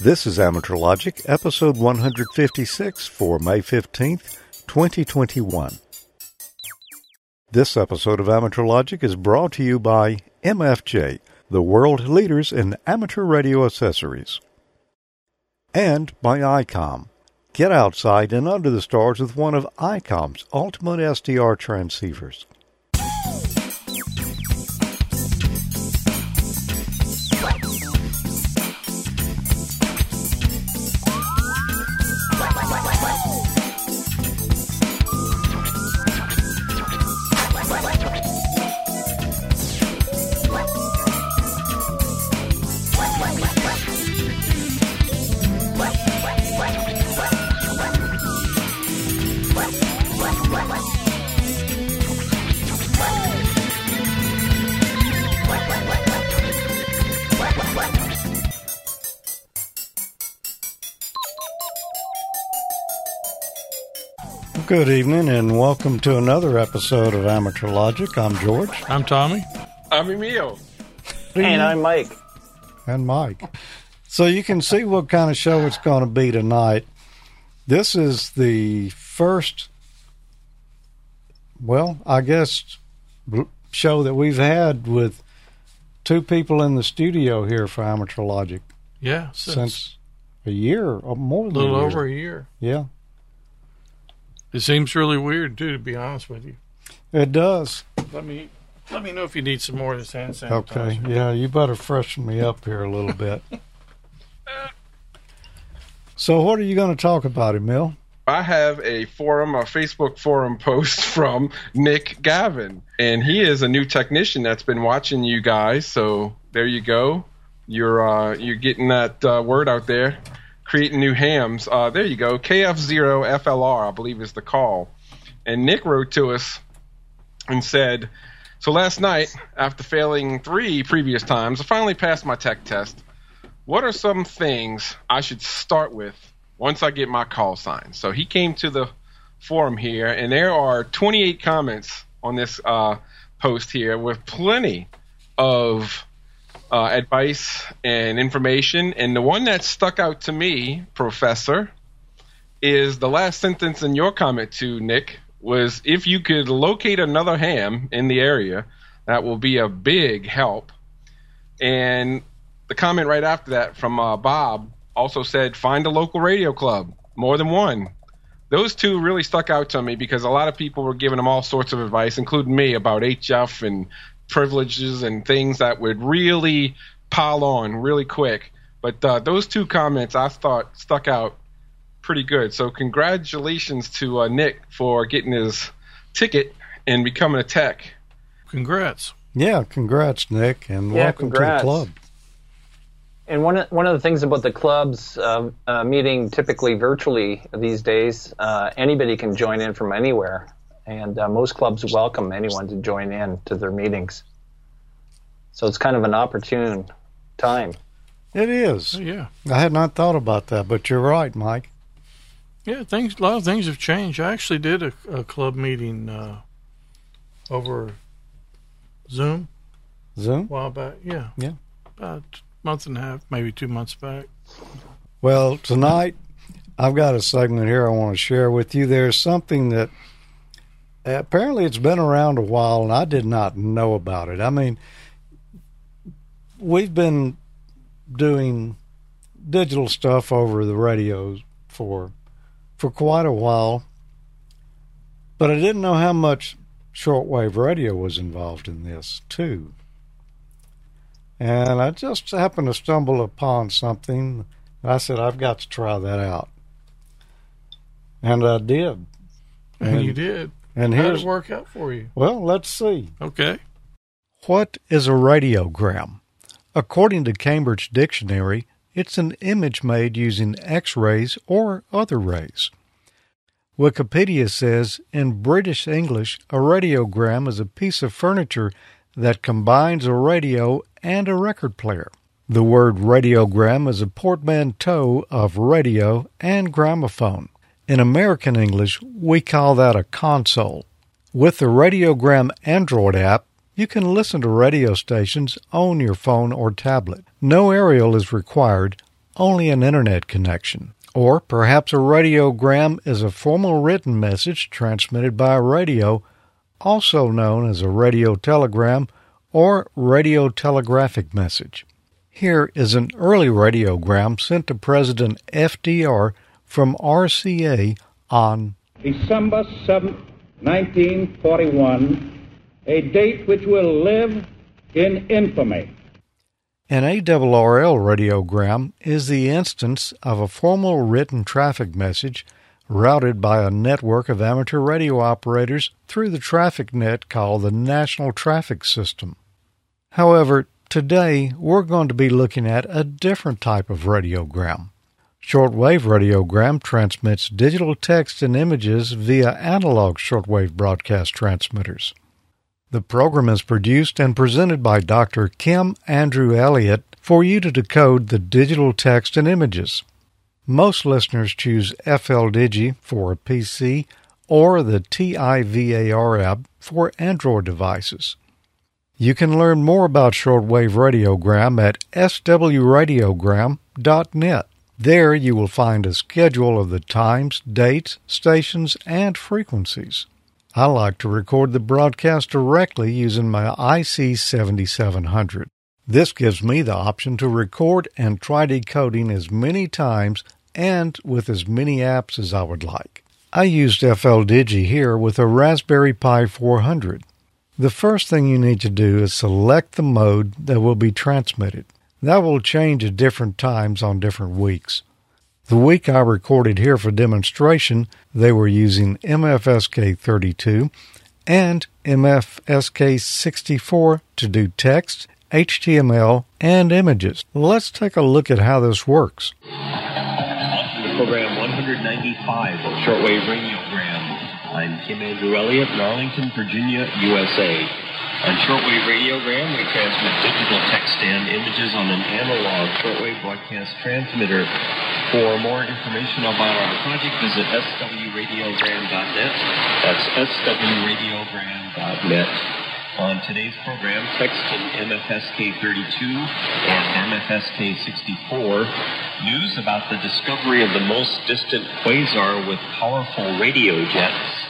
This is Amateur Logic, episode 156 for May 15th, 2021. This episode of Amateur Logic is brought to you by MFJ, the world leaders in amateur radio accessories. And by ICOM. Get outside and under the stars with one of ICOM's ultimate SDR transceivers. Good evening and welcome to another episode of Amateur Logic. I'm George. I'm Tommy. I'm Emil. And I'm Mike. And Mike. So you can see what kind of show it's going to be tonight. This is the first, well, I guess, show that we've had with two people in the studio here for Amateur Logic. Yeah, since, since a year or more than a little a over a year. Yeah. It seems really weird too, to be honest with you. It does. Let me let me know if you need some more of this hand sanitizer. Okay. Yeah, you better freshen me up here a little bit. so, what are you going to talk about, Emil? I have a forum, a Facebook forum post from Nick Gavin, and he is a new technician that's been watching you guys. So there you go. You're uh, you're getting that uh, word out there creating new hams. Uh, there you go. KF0FLR, I believe, is the call. And Nick wrote to us and said, So last night, after failing three previous times, I finally passed my tech test. What are some things I should start with once I get my call sign? So he came to the forum here, and there are 28 comments on this uh, post here with plenty of uh, advice and information. And the one that stuck out to me, Professor, is the last sentence in your comment to Nick was if you could locate another ham in the area, that will be a big help. And the comment right after that from uh, Bob also said find a local radio club, more than one. Those two really stuck out to me because a lot of people were giving them all sorts of advice, including me, about HF and privileges and things that would really pile on really quick. But uh, those two comments I thought stuck out pretty good. So congratulations to uh, Nick for getting his ticket and becoming a tech. Congrats. Yeah, congrats, Nick, and yeah, welcome congrats. to the club. And one one of the things about the clubs uh, uh, meeting typically virtually these days, uh, anybody can join in from anywhere and uh, most clubs welcome anyone to join in to their meetings. So it's kind of an opportune time. It is. Oh, yeah. I had not thought about that, but you're right, Mike. Yeah, things. A lot of things have changed. I actually did a, a club meeting uh, over Zoom. Zoom. A while back. Yeah. Yeah. About a month and a half, maybe two months back. Well, tonight I've got a segment here I want to share with you. There's something that apparently it's been around a while and I did not know about it. I mean, we've been doing digital stuff over the radios for for quite a while, but I didn't know how much shortwave radio was involved in this too. And I just happened to stumble upon something. I said, I've got to try that out. And I did. And you did. And How here's did it work out for you? Well, let's see. Okay. What is a radiogram? According to Cambridge Dictionary, it's an image made using X rays or other rays. Wikipedia says in British English, a radiogram is a piece of furniture that combines a radio and a record player. The word radiogram is a portmanteau of radio and gramophone. In American English, we call that a console. With the Radiogram Android app, you can listen to radio stations on your phone or tablet. No aerial is required, only an internet connection. Or perhaps a radiogram is a formal written message transmitted by radio, also known as a radio telegram or radio telegraphic message. Here is an early radiogram sent to President FDR from RCA on December 7, 1941, a date which will live in infamy. An ARRL radiogram is the instance of a formal written traffic message routed by a network of amateur radio operators through the traffic net called the National Traffic System. However, today we're going to be looking at a different type of radiogram. Shortwave radiogram transmits digital text and images via analog shortwave broadcast transmitters. The program is produced and presented by Dr. Kim Andrew Elliott for you to decode the digital text and images. Most listeners choose FLDigi for a PC or the TIVAR app for Android devices. You can learn more about shortwave radiogram at swradiogram.net. There you will find a schedule of the times, dates, stations, and frequencies. I like to record the broadcast directly using my IC 7700. This gives me the option to record and try decoding as many times and with as many apps as I would like. I used FLDigi here with a Raspberry Pi 400. The first thing you need to do is select the mode that will be transmitted. That will change at different times on different weeks. The week I recorded here for demonstration, they were using MFSK32 and MFSK64 to do text, HTML, and images. Let's take a look at how this works. Program 195 of Shortwave Radiogram. I'm Kim Andrew Elliott in Arlington, Virginia, USA. On shortwave radiogram, we transmit digital text and images on an analog shortwave broadcast transmitter. For more information about our project, visit swradiogram.net. That's swradiogram.net. On today's program, text in MFSK32 and MFSK64, news about the discovery of the most distant quasar with powerful radio jets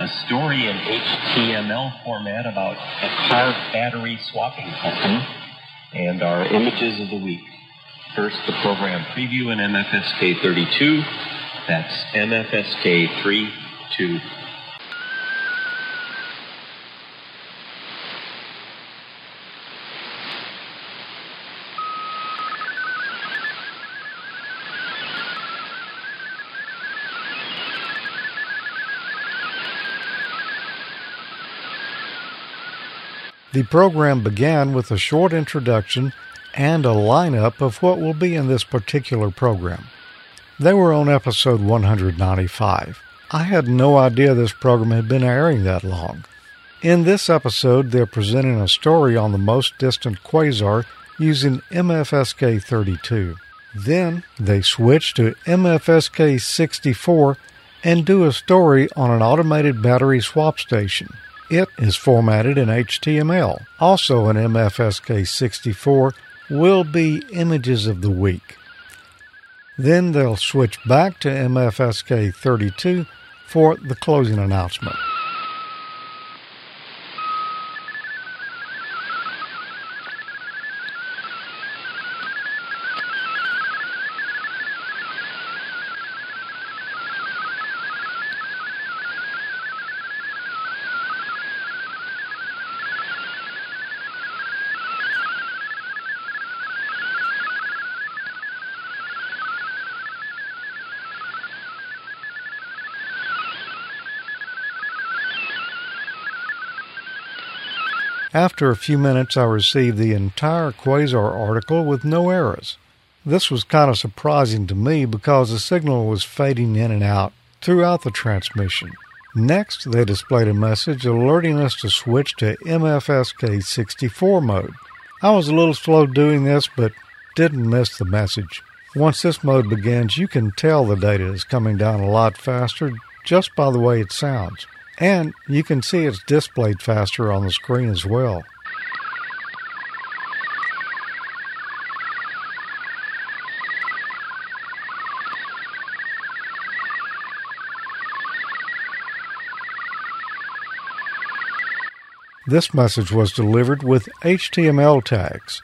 a story in HTML format about a car battery swapping system, and our images of the week. First, the program preview in MFSK 32. That's MFSK 32. The program began with a short introduction and a lineup of what will be in this particular program. They were on episode 195. I had no idea this program had been airing that long. In this episode, they're presenting a story on the most distant quasar using MFSK 32. Then they switch to MFSK 64 and do a story on an automated battery swap station. It is formatted in HTML. Also in MFSK64 will be images of the week. Then they'll switch back to MFSK32 for the closing announcement. After a few minutes, I received the entire Quasar article with no errors. This was kind of surprising to me because the signal was fading in and out throughout the transmission. Next, they displayed a message alerting us to switch to MFSK 64 mode. I was a little slow doing this, but didn't miss the message. Once this mode begins, you can tell the data is coming down a lot faster just by the way it sounds. And you can see it's displayed faster on the screen as well. This message was delivered with HTML tags.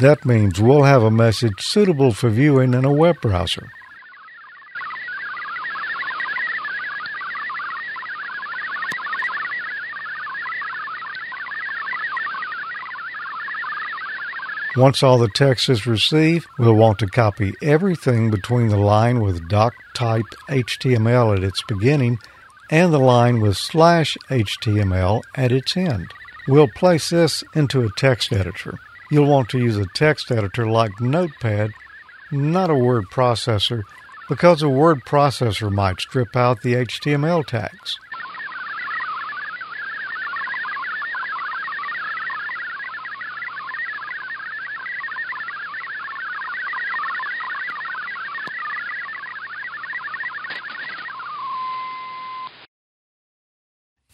That means we'll have a message suitable for viewing in a web browser. Once all the text is received, we'll want to copy everything between the line with doc type HTML at its beginning and the line with slash HTML at its end. We'll place this into a text editor. You'll want to use a text editor like Notepad, not a word processor, because a word processor might strip out the HTML tags.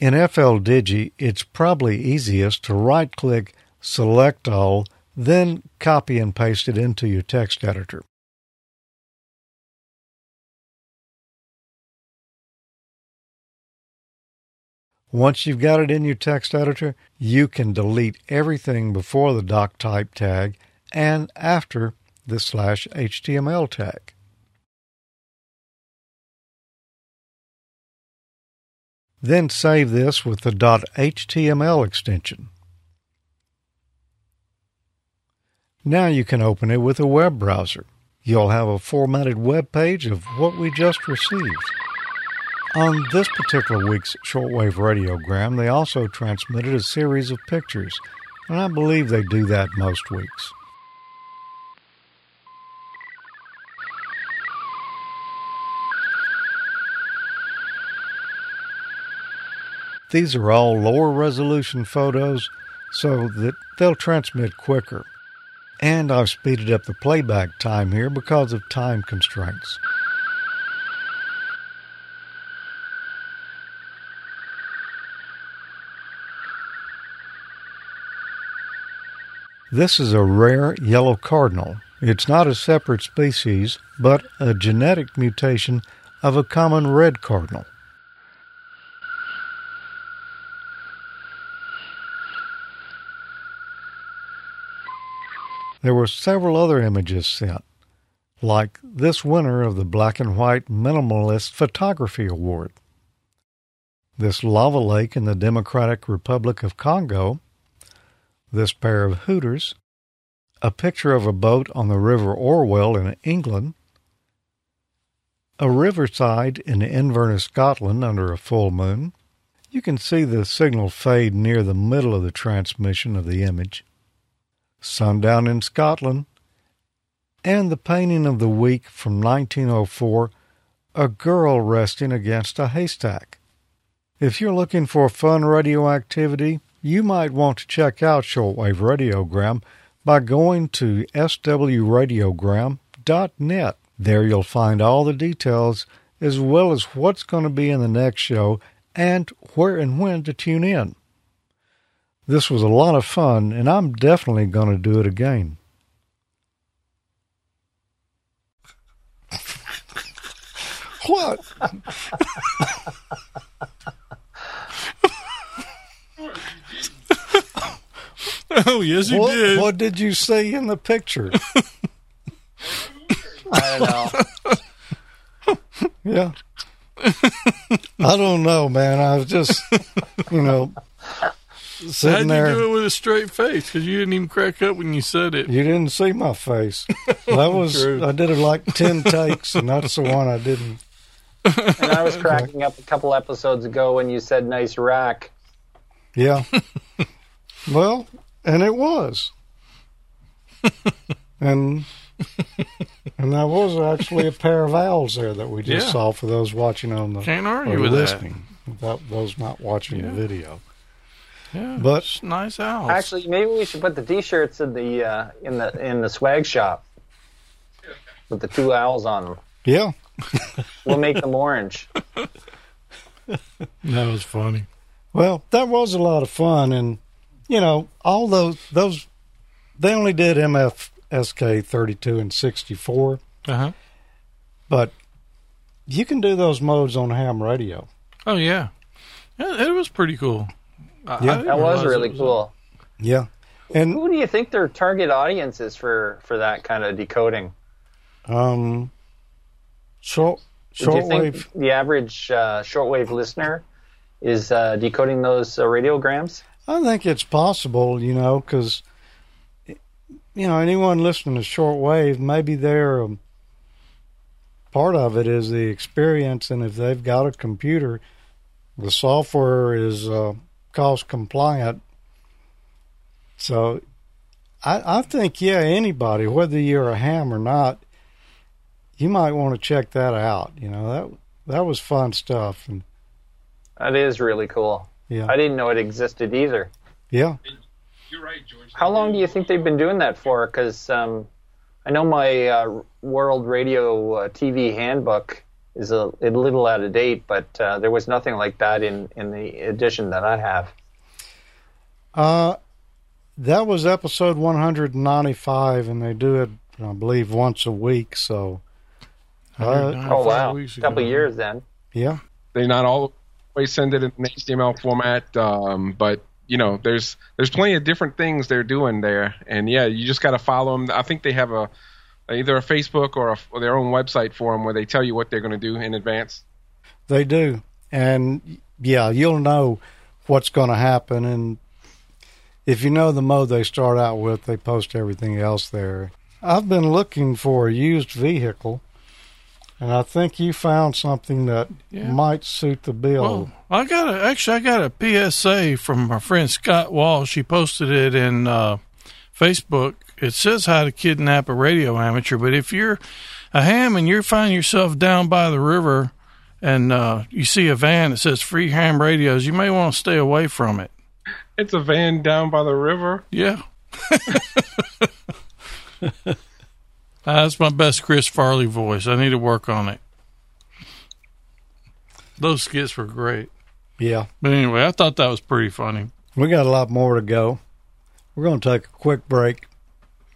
In FLDigi, it's probably easiest to right click, select all, then copy and paste it into your text editor. Once you've got it in your text editor, you can delete everything before the doc type tag and after the slash HTML tag. Then save this with the .html extension. Now you can open it with a web browser. You'll have a formatted web page of what we just received. On this particular week's shortwave radiogram, they also transmitted a series of pictures, and I believe they do that most weeks. These are all lower resolution photos so that they'll transmit quicker. And I've speeded up the playback time here because of time constraints. This is a rare yellow cardinal. It's not a separate species, but a genetic mutation of a common red cardinal. There were several other images sent, like this winner of the Black and White Minimalist Photography Award. This lava lake in the Democratic Republic of Congo, this pair of hooters, a picture of a boat on the River Orwell in England, a riverside in Inverness, Scotland under a full moon. You can see the signal fade near the middle of the transmission of the image. Sundown in Scotland, and the painting of the week from 1904, A Girl Resting Against a Haystack. If you're looking for fun radioactivity, you might want to check out Shortwave Radiogram by going to swradiogram.net. There you'll find all the details as well as what's going to be in the next show and where and when to tune in. This was a lot of fun, and I'm definitely going to do it again. what? oh, yes, you what, did. What did you see in the picture? I don't know. yeah. I don't know, man. I was just, you know, sitting How'd you there. do it with a straight face? Because you didn't even crack up when you said it. You didn't see my face. That was True. I did it like ten takes, and that's the one I didn't. And I was cracking up a couple episodes ago when you said nice rack. Yeah. well, and it was, and and that was actually a pair of owls there that we just Yeah. saw for those watching on the Can't or argue with that. listening. Without those not watching Yeah. the video. Yeah, But- it's nice owls. Actually, maybe we should put the T-shirts in the uh, in the in the swag shop with the two owls on them. Yeah. We'll make them orange. that was funny. Well, that was a lot of fun, and you know, all those those they only did MFSK thirty two and sixty four, Uh huh. but you can do those modes on ham radio. Oh yeah. yeah, it was pretty cool. I- I Yeah. That was really it cool. Yeah. And Who do you think their target audience is for for that kind of decoding? um, short Do you think shortwave. the average uh, shortwave listener is uh, decoding those uh, radiograms? I think it's possible, you know, because you know anyone listening to shortwave, maybe they're um, part of it is the experience, and if they've got a computer, the software is uh, cost compliant. So, I, I think yeah, anybody, whether you're a ham or not, you might want to check that out. You know that that was fun stuff, and That is really cool. yeah, I didn't know it existed either. yeah. You're right, George. How long do you think they've been doing that for? Because um, I know my uh, World Radio uh, TV handbook is a, a little out of date, but uh, there was nothing like that in, in the edition that I have. Uh, that was episode 195, and they do it, I believe, once a week. So, uh, Oh wow, a couple ago. years then. yeah, They not always send it in an HTML format, um, but you know, there's there's plenty of different things they're doing there, and yeah, you just got to follow them. I think they have a either a Facebook or, a, or their own website for them where they tell you what they're going to do in advance. they do. And yeah, you'll know what's going to happen. And if you know the mode they start out with, they post everything else there. I've been looking for a used vehicle, and I think you found something that Yeah. might suit the bill. Well, I got a actually I got a PSA from my friend Scott Walsh. She posted it in uh, Facebook. It says how to kidnap a radio amateur, but if you're a ham and you find yourself down by the river and uh, you see a van that says free ham radios, you may want to stay away from it. It's a van down by the river. Yeah. That's my best Chris Farley voice. I need to work on it. Those skits were great. yeah. But anyway, I thought that was pretty funny. We got a lot more to go. We're going to take a quick break.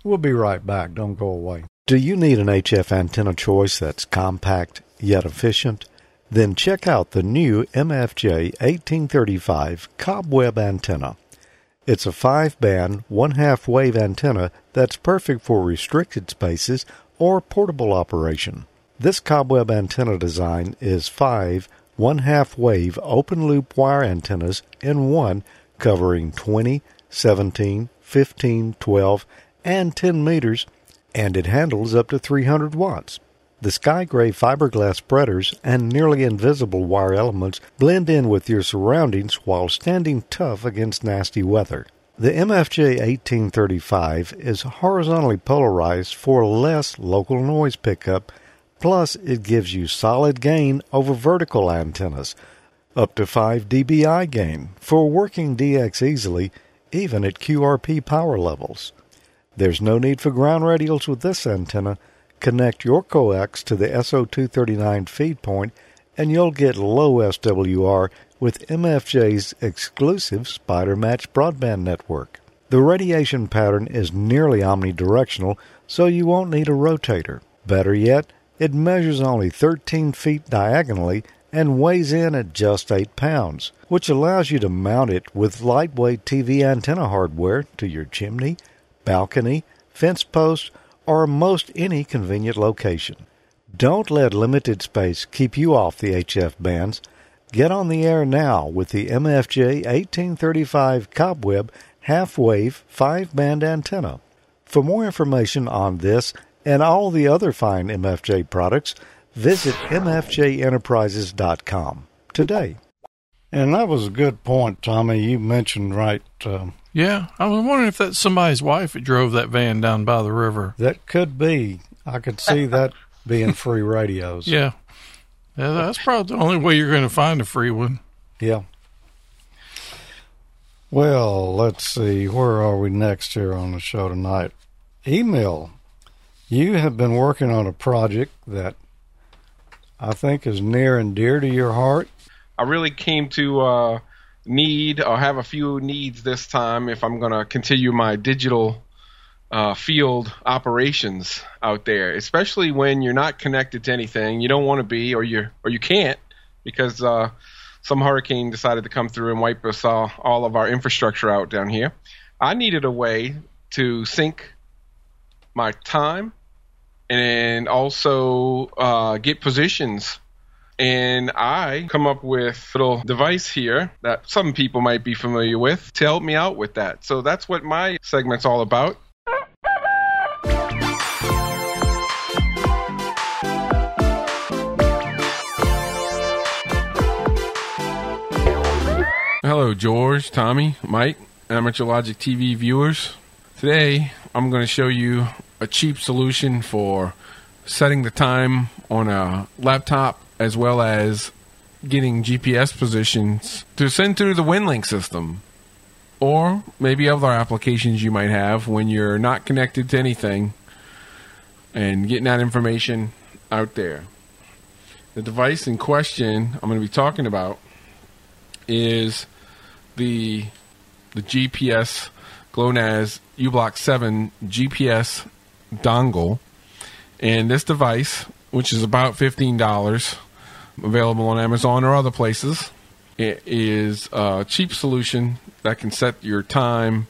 We'll be right back. Don't go away. Do you need an HF antenna choice that's compact yet efficient? Then check out the new MFJ 1835 Cobweb antenna. It's a five band, one half wave antenna that's perfect for restricted spaces or portable operation. This cobweb antenna design is five one half wave open loop wire antennas in one covering 20, 17, 15, 12, and 10 meters, and it handles up to 300 watts. The sky gray fiberglass spreaders and nearly invisible wire elements blend in with your surroundings while standing tough against nasty weather. The MFJ 1835 is horizontally polarized for less local noise pickup, plus it gives you solid gain over vertical antennas, up to 5 dBi gain for working DX easily, even at QRP power levels. There's no need for ground radials with this antenna. Connect your coax to the SO239 feed point and you'll get low SWR with MFJ's exclusive Spider Match broadband network. The radiation pattern is nearly omnidirectional, so you won't need a rotator. Better yet, it measures only 13 feet diagonally and weighs in at just 8 pounds, which allows you to mount it with lightweight TV antenna hardware to your chimney, balcony, fence post, or most any convenient location. Don't let limited space keep you off the HF bands. Get on the air now with the MFJ 1835 Cobweb half wave 5 band antenna. For more information on this and all the other fine MFJ products, visit MFJEnterprises.com today. And that was a good point, Tommy. You mentioned right. Um, Yeah, I was wondering if that's somebody's wife that drove that van down by the river. that could be. I could see that being free radios. Yeah. Yeah, that's probably the only way you're going to find a free one. Yeah. Well, let's see. Where are we next here on the show tonight? Emil. You have been working on a project that I think is near and dear to your heart. I really came to uh, need or have a few needs this time if I'm going to continue my digital uh, field operations out there, especially when you're not connected to anything. You don't want to be, or you or you can't, because uh, some hurricane decided to come through and wipe us all, all of our infrastructure out down here. I needed a way to sync my time and also uh, get positions. And I come up with a little device here that some people might be familiar with to help me out with that. So that's what my segment's all about. Hello, George, Tommy, Mike, Amateur Logic TV viewers. Today, I'm going to show you a cheap solution for setting the time on a laptop as well as getting GPS positions to send through the WinLink system or maybe other applications you might have when you're not connected to anything and getting that information out there. The device in question I'm going to be talking about is the the GPS GLONASS U-Blox 7 GPS dongle. And this device, which is about $15, available on Amazon or other places, it is a cheap solution that can set your time.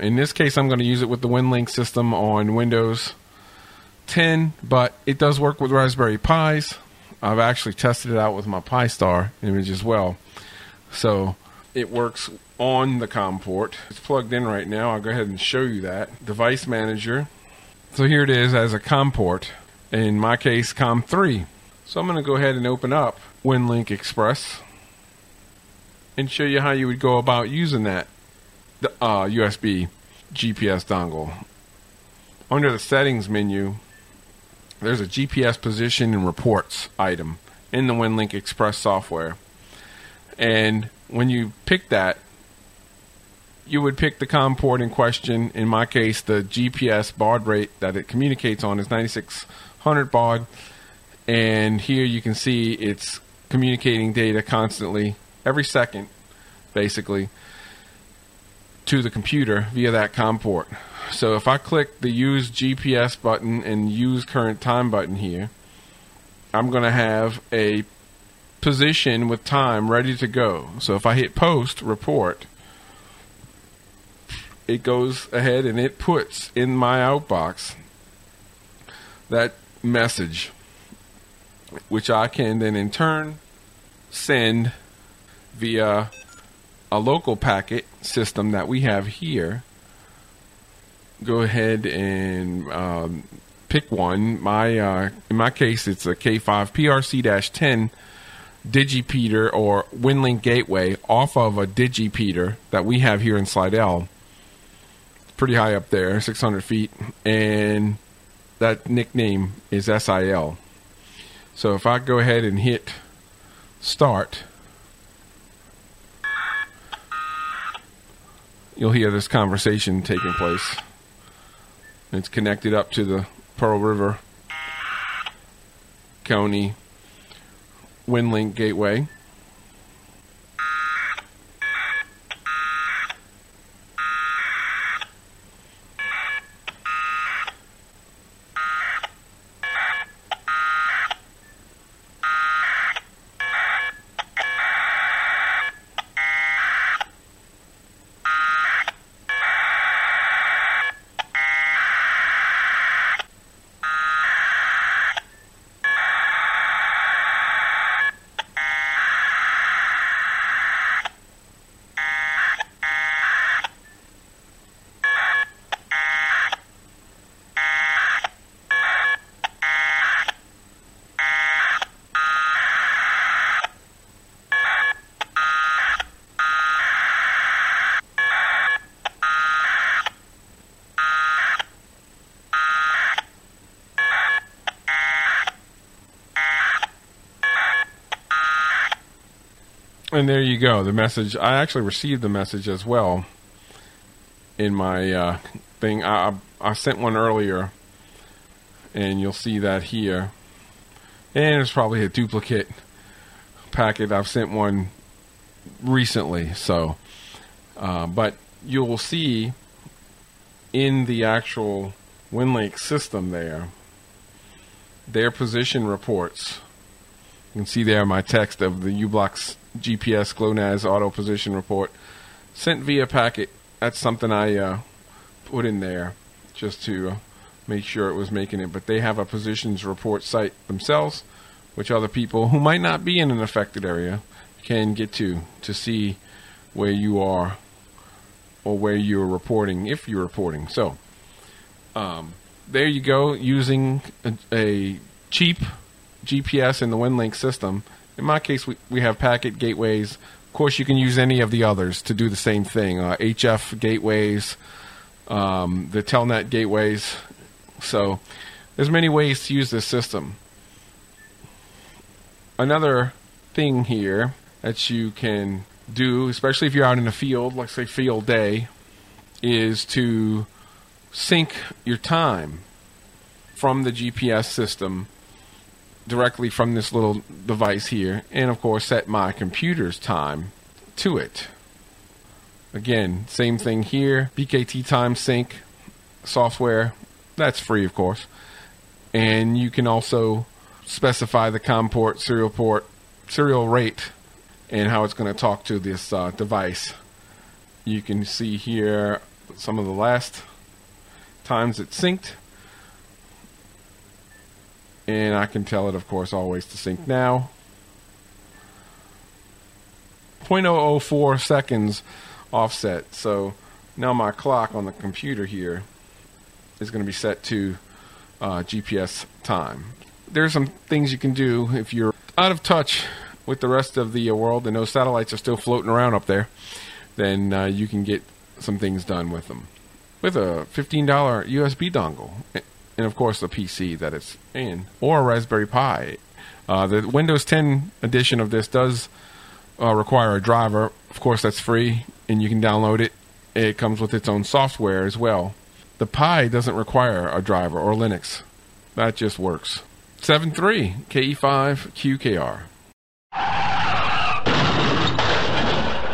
In this case, I'm going to use it with the WinLink system on Windows 10, but it does work with Raspberry Pis. I've actually tested it out with my Pi Star image as well. So it works on the COM port. It's plugged in right now. I'll go ahead and show you that. Device Manager. So here it is as a COM port. In my case, COM 3. So I'm going to go ahead and open up WinLink Express and show you how you would go about using that uh, USB GPS dongle. Under the settings menu, there's a GPS position and reports item in the WinLink Express software. And when you pick that, you would pick the COM port in question. In my case, the GPS baud rate that it communicates on is 9600 baud. And here you can see it's communicating data constantly, every second, basically, to the computer via that COM port. So if I click the Use GPS button and Use Current Time button here, I'm going to have a position with time ready to go. So if I hit Post Report, it goes ahead and it puts in my outbox that message, which I can then in turn send via a local packet system that we have here. Go ahead and um, pick one. My uh, in my case, it's a K5 PRC-10 Digipeater or WinLink Gateway off of a Digipeater that we have here in Slidell pretty high up there, 600 feet, and that nickname is SIL. So if I go ahead and hit start, you'll hear this conversation taking place. It's connected up to the Pearl River County WinLink Gateway. And there you go. The message. I actually received the message as well in my uh, thing. I, I sent one earlier, and you'll see that here. And it's probably a duplicate packet. I've sent one recently, so. Uh, but you'll see in the actual WinLink system there, their position reports You can see there my text of the U-Blox GPS GLONASS auto position report sent via packet. That's something I uh, put in there just to make sure it was making it. But they have a positions report site themselves, which other people who might not be in an affected area can get to to see where you are or where you're reporting if you're reporting. So um, there you go, using a, a cheap GPS in the WinLink system. In my case, we, we have packet gateways. Of course, you can use any of the others to do the same thing. Uh, HF gateways, um, the Telnet gateways. So there's many ways to use this system. Another thing here that you can do, especially if you're out in a field, like say field day, is to sync your time from the GPS system directly from this little device here, and of course set my computer's time to it. Again, same thing here. BKT time sync software. That's free, of course. And you can also specify the COM port, serial port, serial rate, and how it's going to talk to this uh, device. You can see here some of the last times it synced. And I can tell it, of course, always to sync now. 0.004 seconds offset. So now my clock on the computer here is going to be set to uh, GPS time. There's some things you can do if you're out of touch with the rest of the uh, world and those satellites are still floating around up there, then uh, you can get some things done with them. With a $15 USB dongle, and of course the PC that it's in, or a Raspberry Pi. Uh, the Windows 10 edition of this does uh, require a driver. Of course, that's free, and you can download it. It comes with its own software as well. The Pi doesn't require a driver or Linux. That just works. 7.3 KE5 QKR.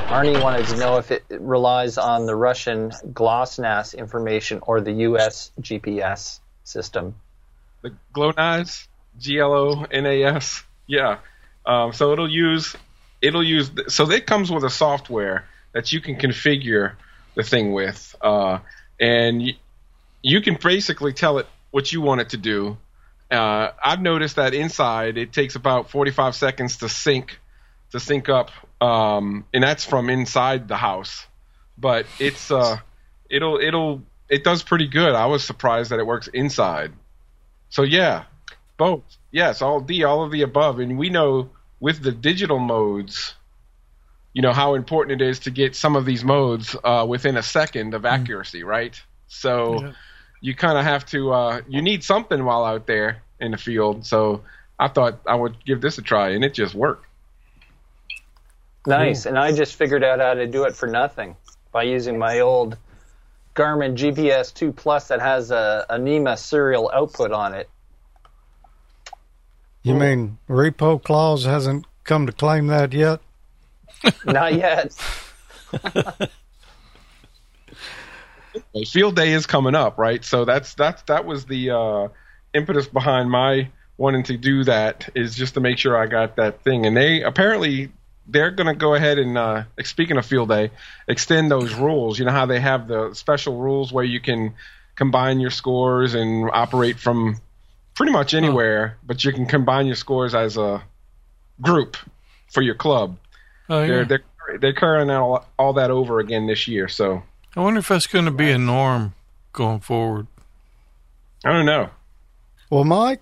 Arnie wanted to know if it relies on the Russian GLONASS information or the U.S. GPS system. The GLONASS, G L O N A S. Yeah. Um, so it'll use it'll use so it comes with a software that you can configure the thing with, uh, and you, you can basically tell it what you want it to do. Uh, I've noticed that inside it takes about 45 seconds to sync to sync up, um, and that's from inside the house. But it's uh, it'll it'll it does pretty good. I was surprised that it works inside. So yeah, both. Yes, all D, all of the above, and we know with the digital modes, you know how important it is to get some of these modes uh, within a second of accuracy, mm-hmm. right? So yeah. you kind of have to. Uh, you need something while out there in the field. So I thought I would give this a try, and it just worked. Nice, cool. and I just figured out how to do it for nothing by using my old Garmin GPS 2 Plus that has a, a NMEA serial output on it. You mean Repo Claus hasn't come to claim that yet? Not yet. Field day is coming up, right? So that's that's that was the uh, impetus behind my wanting to do that is just to make sure I got that thing. And they apparently they're going to go ahead and uh, speaking of field day, extend those rules. You know how they have the special rules where you can combine your scores and operate from pretty much anywhere, oh. but you can combine your scores as a group for your club. Oh, yeah. They're they're they're carrying all, all that over again this year. So I wonder if that's going to be a norm going forward. I don't know. Well, Mike,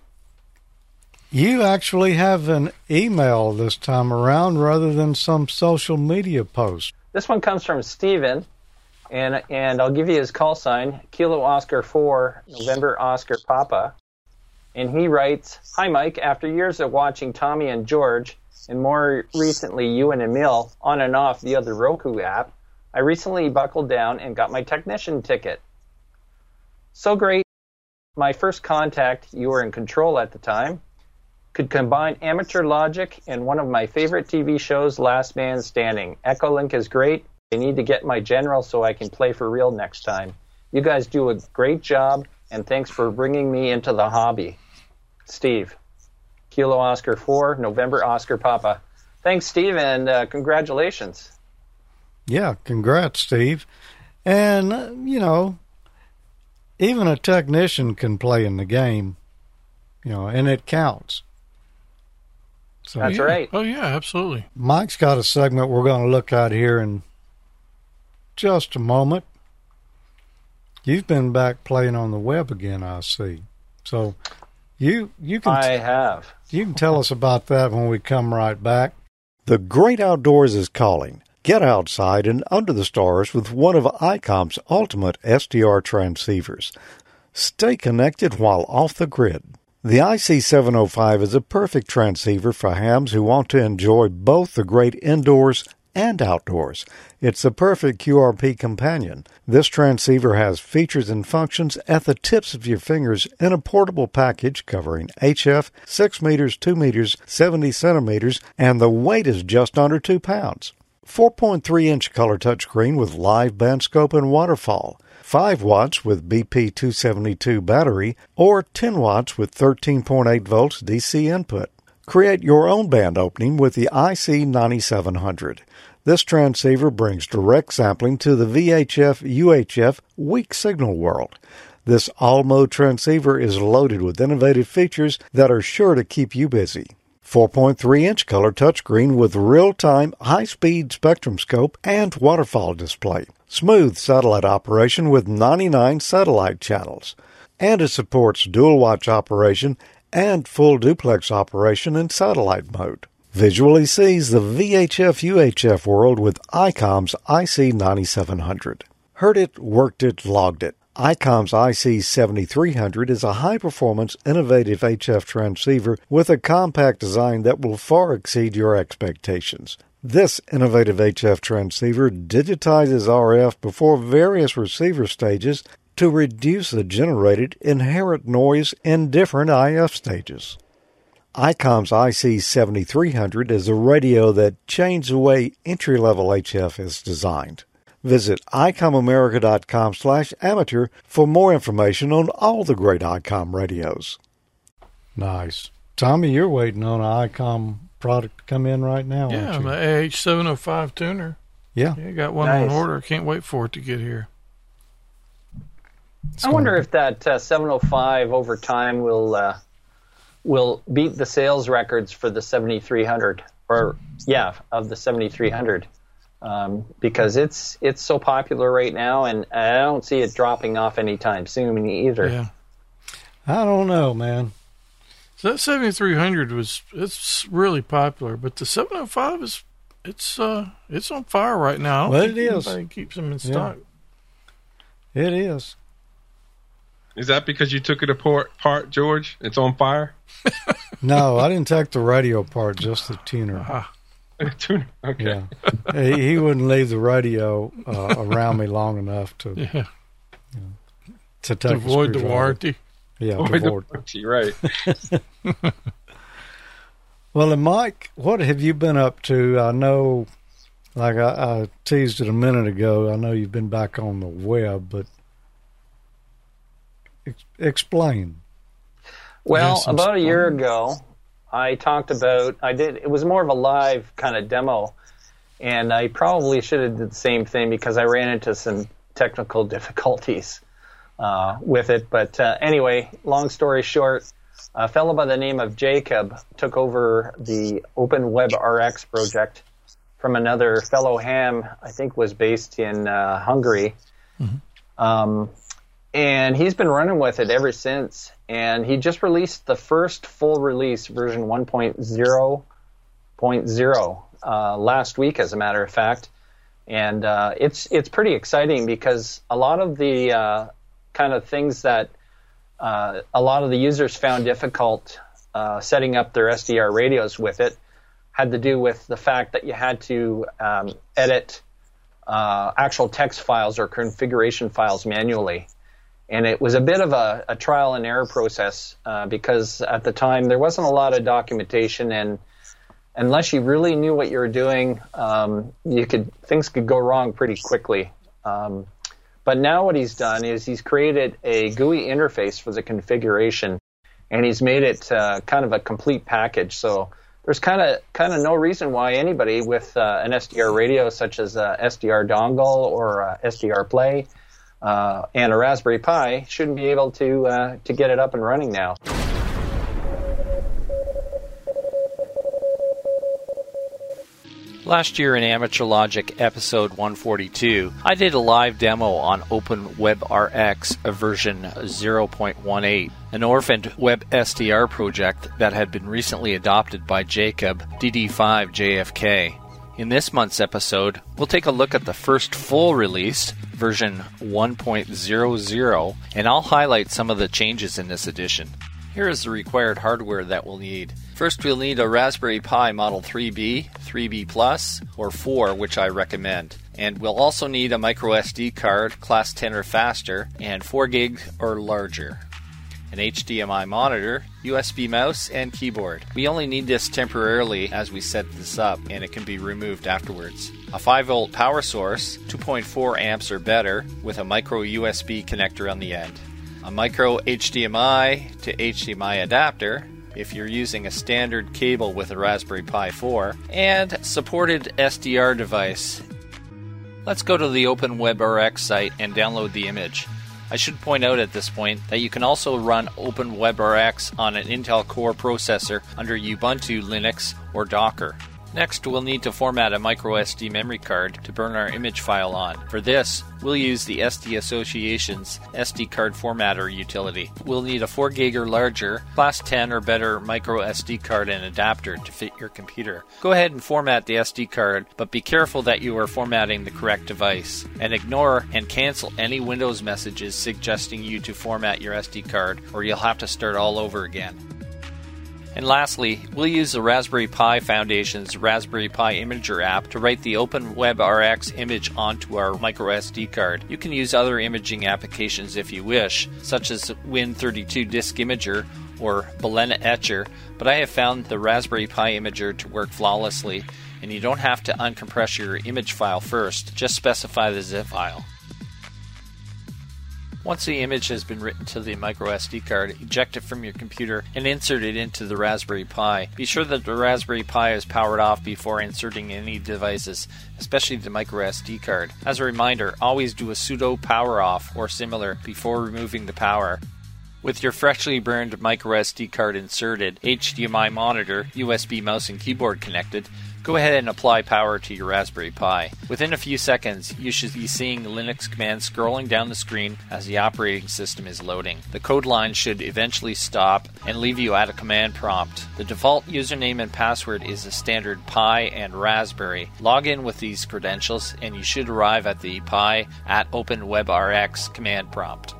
you actually have an email this time around rather than some social media post. This one comes from Steven, and and I'll give you his call sign Kilo Oscar 4, November Oscar Papa. And he writes Hi, Mike. After years of watching Tommy and George, and more recently you and Emil on and off the other Roku app, I recently buckled down and got my technician ticket. So great. My first contact, you were in control at the time, could combine amateur logic and one of my favorite TV shows, Last Man Standing. Echolink is great. I need to get my general so I can play for real next time. You guys do a great job, and thanks for bringing me into the hobby. Steve. Kilo Oscar 4, November Oscar Papa. Thanks, Steve, and uh, congratulations. Yeah, congrats, Steve. And, uh, you know, even a technician can play in the game, you know, and it counts. So, That's yeah. right. Oh, yeah, absolutely. Mike's got a segment we're going to look at here in just a moment. You've been back playing on the web again, I see. So you you can I have. You can tell us about that when we come right back. The great outdoors is calling. Get outside and under the stars with one of ICOM's ultimate SDR transceivers. Stay connected while off the grid. The IC705 is a perfect transceiver for hams who want to enjoy both the great indoors and outdoors. It's the perfect QRP companion. This transceiver has features and functions at the tips of your fingers in a portable package covering HF 6 meters, 2 meters, 70 centimeters, and the weight is just under 2 pounds. 4.3 inch color touchscreen with live band scope and waterfall. 5 watts with BP272 battery, or 10 watts with 13.8 volts DC input. Create your own band opening with the IC9700. This transceiver brings direct sampling to the VHF UHF weak signal world. This all mode transceiver is loaded with innovative features that are sure to keep you busy. 4.3 inch color touchscreen with real time high speed spectrum scope and waterfall display. Smooth satellite operation with 99 satellite channels. And it supports dual watch operation and full duplex operation in satellite mode. Visually sees the VHF UHF world with ICOM's IC9700. Heard it, worked it, logged it. ICOM's IC7300 is a high performance, innovative HF transceiver with a compact design that will far exceed your expectations. This innovative HF transceiver digitizes RF before various receiver stages to reduce the generated inherent noise in different IF stages. ICOM's IC7300 is a radio that changed the way entry-level HF is designed. Visit icomamerica.com slash amateur for more information on all the great ICOM radios. Nice. Tommy, you're waiting on an ICOM product to come in right now, Yeah, aren't my AH705 tuner. Yeah. Yeah, got one Nice. on order. Can't wait for it to get here. It's I wonder gonna- if that uh, 705 over time will uh, will beat the sales records for the 7300, or yeah, of the 7300, um, because it's it's so popular right now, and I don't see it dropping off anytime soon either. Yeah. I don't know, man. So that 7300 was it's really popular, but the 705 is it's uh it's on fire right now. I don't Well, think it is. anybody keeps them in Yeah. stock. It is. Is that because you took it apart, apart, George? It's on fire. No, I didn't take the radio part, just the tuner. Ah, Tuna. okay. Yeah, he, he wouldn't leave the radio uh, around me long enough to yeah. to take To a avoid the screwdriver. warranty. Yeah, the avoid. warranty, right. Well, and Mike, what have you been up to? I know, like I, I teased it a minute ago. I know you've been back on the web, but ex- explain. Well, Yes, I'm about a year ago, I talked about I did it was more of a live kind of demo, and I probably should have did the same thing because I ran into some technical difficulties uh, with it. But uh, anyway, long story short, a fellow by the name of Jacob took over the Open Web RX project from another fellow ham. I think was based in uh, Hungary. Um, and he's been running with it ever since. And he just released the first full release, version 1.0.0, uh, last week, as a matter of fact. And uh, it's it's pretty exciting because a lot of the uh, kind of things that uh, a lot of the users found difficult uh, setting up their SDR radios with it had to do with the fact that you had to um, edit uh, actual text files or configuration files manually. And it was a bit of a, a trial and error process uh, because at the time there wasn't a lot of documentation and unless you really knew what you were doing um, you could things could go wrong pretty quickly. Um, but now what he's done is he's created a GUI interface for the configuration and he's made it uh, kind of a complete package. So there's kind of kind of no reason why anybody with uh, an SDR radio, such as a SDR dongle or a SDR Play uh, and a Raspberry Pi, shouldn't be able to uh, to get it up and running now. Last year in Amateur Logic episode 142, I did a live demo on OpenWebRX version 0.18, an orphaned web SDR project that had been recently adopted by Jacob DD5JFK. In this month's episode, we'll take a look at the first full release, version 1.00, and I'll highlight some of the changes in this edition. Here is the required hardware that we'll need. First, we'll need a Raspberry Pi Model 3B, 3B Plus, or 4, which I recommend. And we'll also need a micro SD card, class 10 or faster, and 4 gig or larger. An HDMI monitor, USB mouse, and keyboard. We only need this temporarily as we set this up, and it can be removed afterwards. A 5 volt power source, 2.4 amps or better, with a micro USB connector on the end. A micro HDMI to HDMI adapter, if you're using a standard cable with a Raspberry Pi 4, and supported SDR device. Let's go to the OpenWebRX site and download the image. I should point out at this point that you can also run OpenWebRX on an Intel Core processor under Ubuntu Linux or Docker. Next, we'll need to format a microSD memory card to burn our image file on. For this, we'll use the SD Association's SD card formatter utility. We'll need a 4 gig or larger, class 10 or better microSD card and adapter to fit your computer. Go ahead and format the SD card, but be careful that you are formatting the correct device. And ignore and cancel any Windows messages suggesting you to format your SD card, or you'll have to start all over again. And lastly, we'll use the Raspberry Pi Foundation's Raspberry Pi Imager app to write the OpenWebRX image onto our microSD card. You can use other imaging applications if you wish, such as Win32 Disk Imager or Balena Etcher, but I have found the Raspberry Pi Imager to work flawlessly, and you don't have to uncompress your image file first, just specify the zip file. Once the image has been written to the microSD card, eject it from your computer and insert it into the Raspberry Pi. Be sure that the Raspberry Pi is powered off before inserting any devices, especially the microSD card. As a reminder, always do a sudo power off or similar before removing the power. With your freshly burned microSD card inserted, HDMI monitor, USB mouse, and keyboard connected, Go ahead and apply power to your Raspberry Pi. Within a few seconds, you should be seeing Linux commands scrolling down the screen as the operating system is loading. The code line should eventually stop and leave you at a command prompt. The default username and password is a standard Pi and Raspberry. Log in with these credentials and you should arrive at the Pi at OpenWebRX command prompt.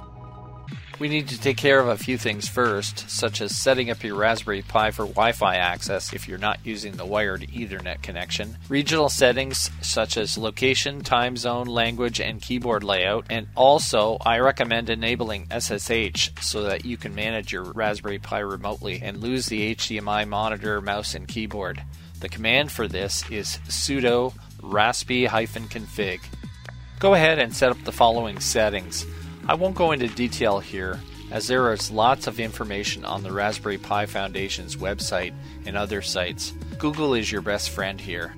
We need to take care of a few things first, such as setting up your Raspberry Pi for Wi Fi access if you're not using the wired Ethernet connection, regional settings such as location, time zone, language, and keyboard layout, and also I recommend enabling SSH so that you can manage your Raspberry Pi remotely and lose the HDMI monitor, mouse, and keyboard. The command for this is sudo raspi-config. Go ahead and set up the following settings. I won't go into detail here, as there is lots of information on the Raspberry Pi Foundation's website and other sites. Google is your best friend here.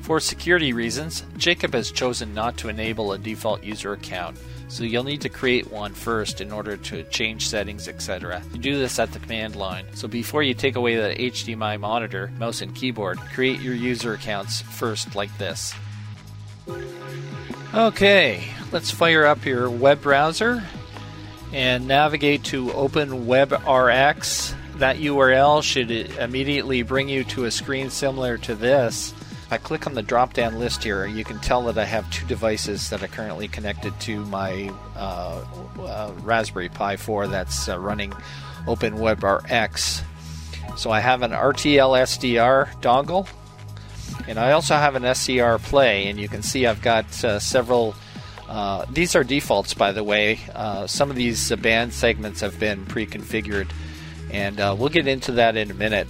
For security reasons, Jacob has chosen not to enable a default user account, so you'll need to create one first in order to change settings, etc. You do this at the command line, so before you take away the HDMI monitor, mouse, and keyboard, create your user accounts first like this. Okay, let's fire up your web browser and navigate to OpenWebRX. That URL should immediately bring you to a screen similar to this. If I click on the drop down list here, you can tell that I have two devices that are currently connected to my uh, uh, Raspberry Pi 4 that's uh, running OpenWebRX. So I have an RTL SDR dongle and I also have an SDR Play, and you can see I've got uh, several. Uh, these are defaults, by the way. Uh, some of these uh, band segments have been pre configured, and uh, we'll get into that in a minute.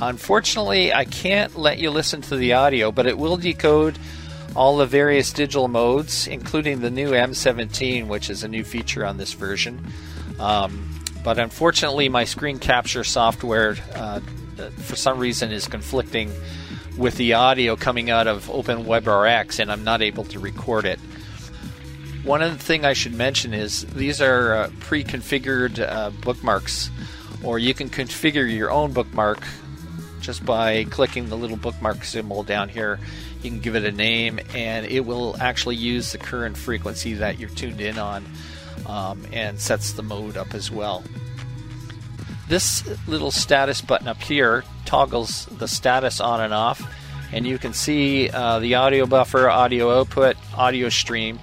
Unfortunately, I can't let you listen to the audio, but it will decode all the various digital modes, including the new M17, which is a new feature on this version. Um, but unfortunately, my screen capture software, uh, for some reason, is conflicting with the audio coming out of OpenWebRX, and I'm not able to record it. One other thing I should mention is these are uh, pre configured uh, bookmarks, or you can configure your own bookmark just by clicking the little bookmark symbol down here. You can give it a name, and it will actually use the current frequency that you're tuned in on um, and sets the mode up as well. This little status button up here toggles the status on and off, and you can see uh, the audio buffer, audio output, audio stream,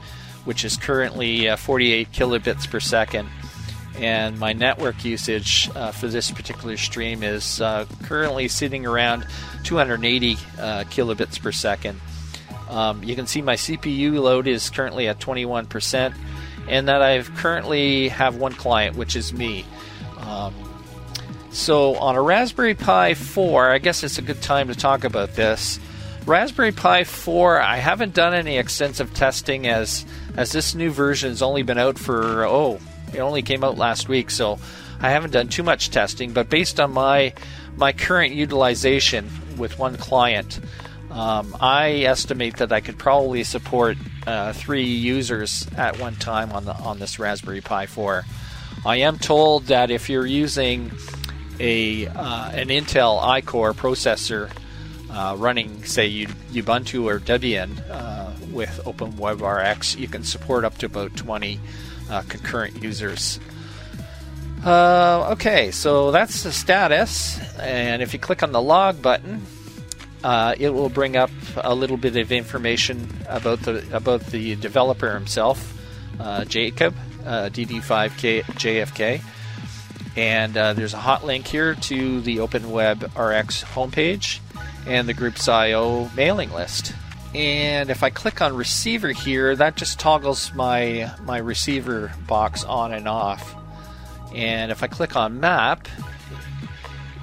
which is currently uh, 48 kilobits per second. And my network usage uh, for this particular stream is uh, currently sitting around 280 uh, kilobits per second. Um, you can see my CPU load is currently at 21%, and that I currently have one client, which is me. Um, so on a Raspberry Pi 4, I guess it's a good time to talk about this. Raspberry Pi 4, I haven't done any extensive testing as as this new version has only been out for oh, it only came out last week, so I haven't done too much testing. But based on my my current utilization with one client, um, I estimate that I could probably support uh, three users at one time on the on this Raspberry Pi 4. I am told that if you're using a uh, an Intel iCore processor uh, running, say, Ubuntu or Debian uh, with OpenWebRX, you can support up to about 20 uh, concurrent users. Uh, okay, so that's the status, and if you click on the log button, uh, it will bring up a little bit of information about the about the developer himself, Jacob, DD5K JFK and uh, there's a hot link here to the OpenWebRX homepage and the Groups IO mailing list. And if I click on receiver here, that just toggles my my receiver box on and off. And if I click on map,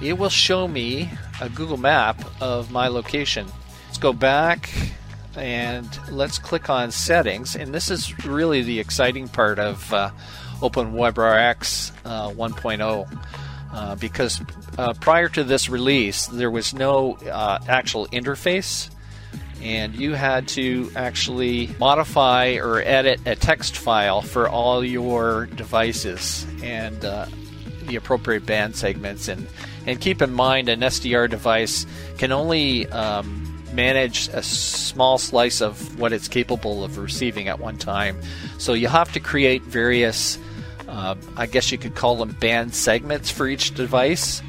it will show me a Google map of my location. Let's go back and let's click on settings. And this is really the exciting part of uh, OpenWebRX uh, 1.0. Uh, because uh, prior to this release, there was no uh, actual interface, and you had to actually modify or edit a text file for all your devices and uh, the appropriate band segments. And, and keep in mind, an SDR device can only um, manage a small slice of what it's capable of receiving at one time. So you have to create various uh, I guess you could call them band segments for each device.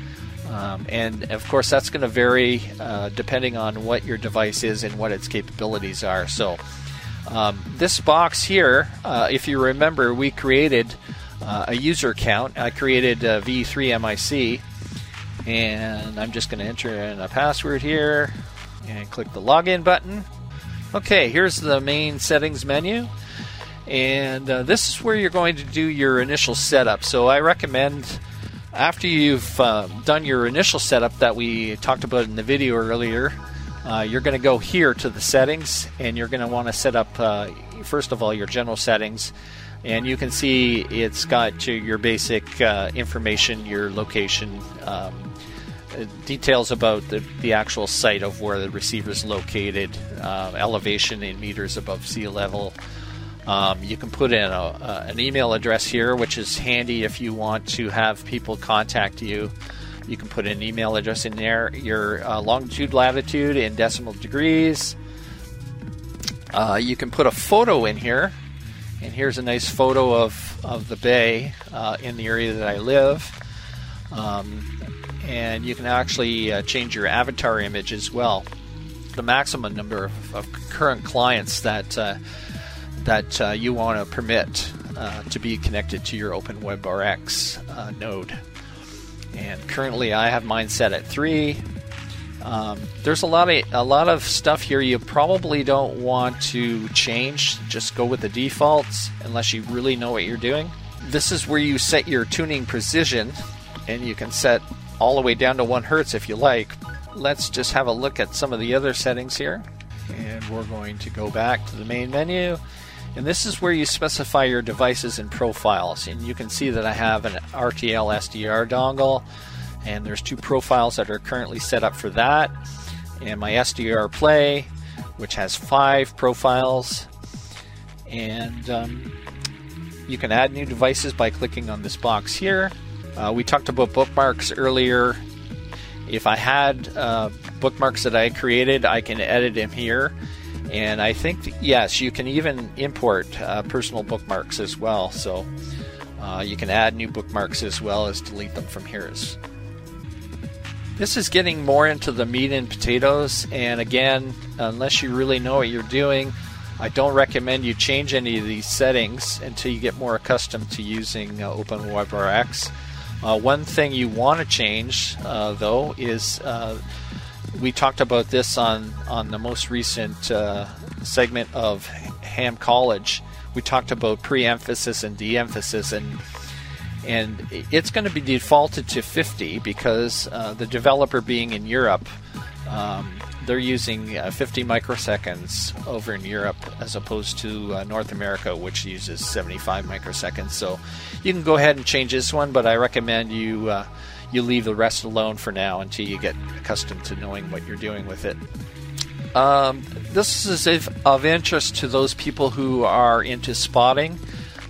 Um, and of course, that's going to vary uh, depending on what your device is and what its capabilities are. So, um, this box here, uh, if you remember, we created uh, a user account. I created VE3MIC, and I'm just going to enter in a password here and click the login button. Okay, here's the main settings menu. And uh, this is where you're going to do your initial setup. So I recommend after you've uh, done your initial setup that we talked about in the video earlier, uh, you're going to go here to the settings and you're going to want to set up, uh, first of all, your general settings. And you can see it's got your basic uh, information, your location, um, details about the, the actual site of where the receiver is located, uh, elevation in meters above sea level. Um, you can put in a, uh, an email address here, which is handy if you want to have people contact you. You can put an email address in there, your uh, longitude, latitude in decimal degrees. Uh, you can put a photo in here, and here's a nice photo of, of the bay uh, in the area that I live. Um, and you can actually uh, change your avatar image as well. The maximum number of, of current clients that uh, that uh, you want to permit uh, to be connected to your OpenWebRX uh, node. And currently, I have mine set at three. Um, there's a lot of a lot of stuff here you probably don't want to change. Just go with the defaults unless you really know what you're doing. This is where you set your tuning precision, and you can set all the way down to one hertz if you like. Let's just have a look at some of the other settings here. And we're going to go back to the main menu And this is where you specify your devices and profiles. And you can see that I have an RTL SDR dongle, and there's two profiles that are currently set up for that. And my SDR Play, which has five profiles. And um, you can add new devices by clicking on this box here. Uh, we talked about bookmarks earlier. If I had uh, bookmarks that I created, I can edit them here. And I think, yes, you can even import uh, personal bookmarks as well. So uh, you can add new bookmarks as well as delete them from here. This is getting more into the meat and potatoes. And again, unless you really know what you're doing, I don't recommend you change any of these settings until you get more accustomed to using uh, OpenWebRx. Uh, one thing you want to change, uh, though, is uh, we talked about this on, on the most recent uh, segment of Ham College. We talked about pre-emphasis and de-emphasis, and and it's going to be defaulted to 50 because uh, the developer being in Europe, um, they're using uh, 50 microseconds over in Europe as opposed to uh, North America, which uses 75 microseconds. So you can go ahead and change this one, but I recommend you uh, you leave the rest alone for now until you get accustomed to knowing what you're doing with it. Um, this is of interest to those people who are into spotting.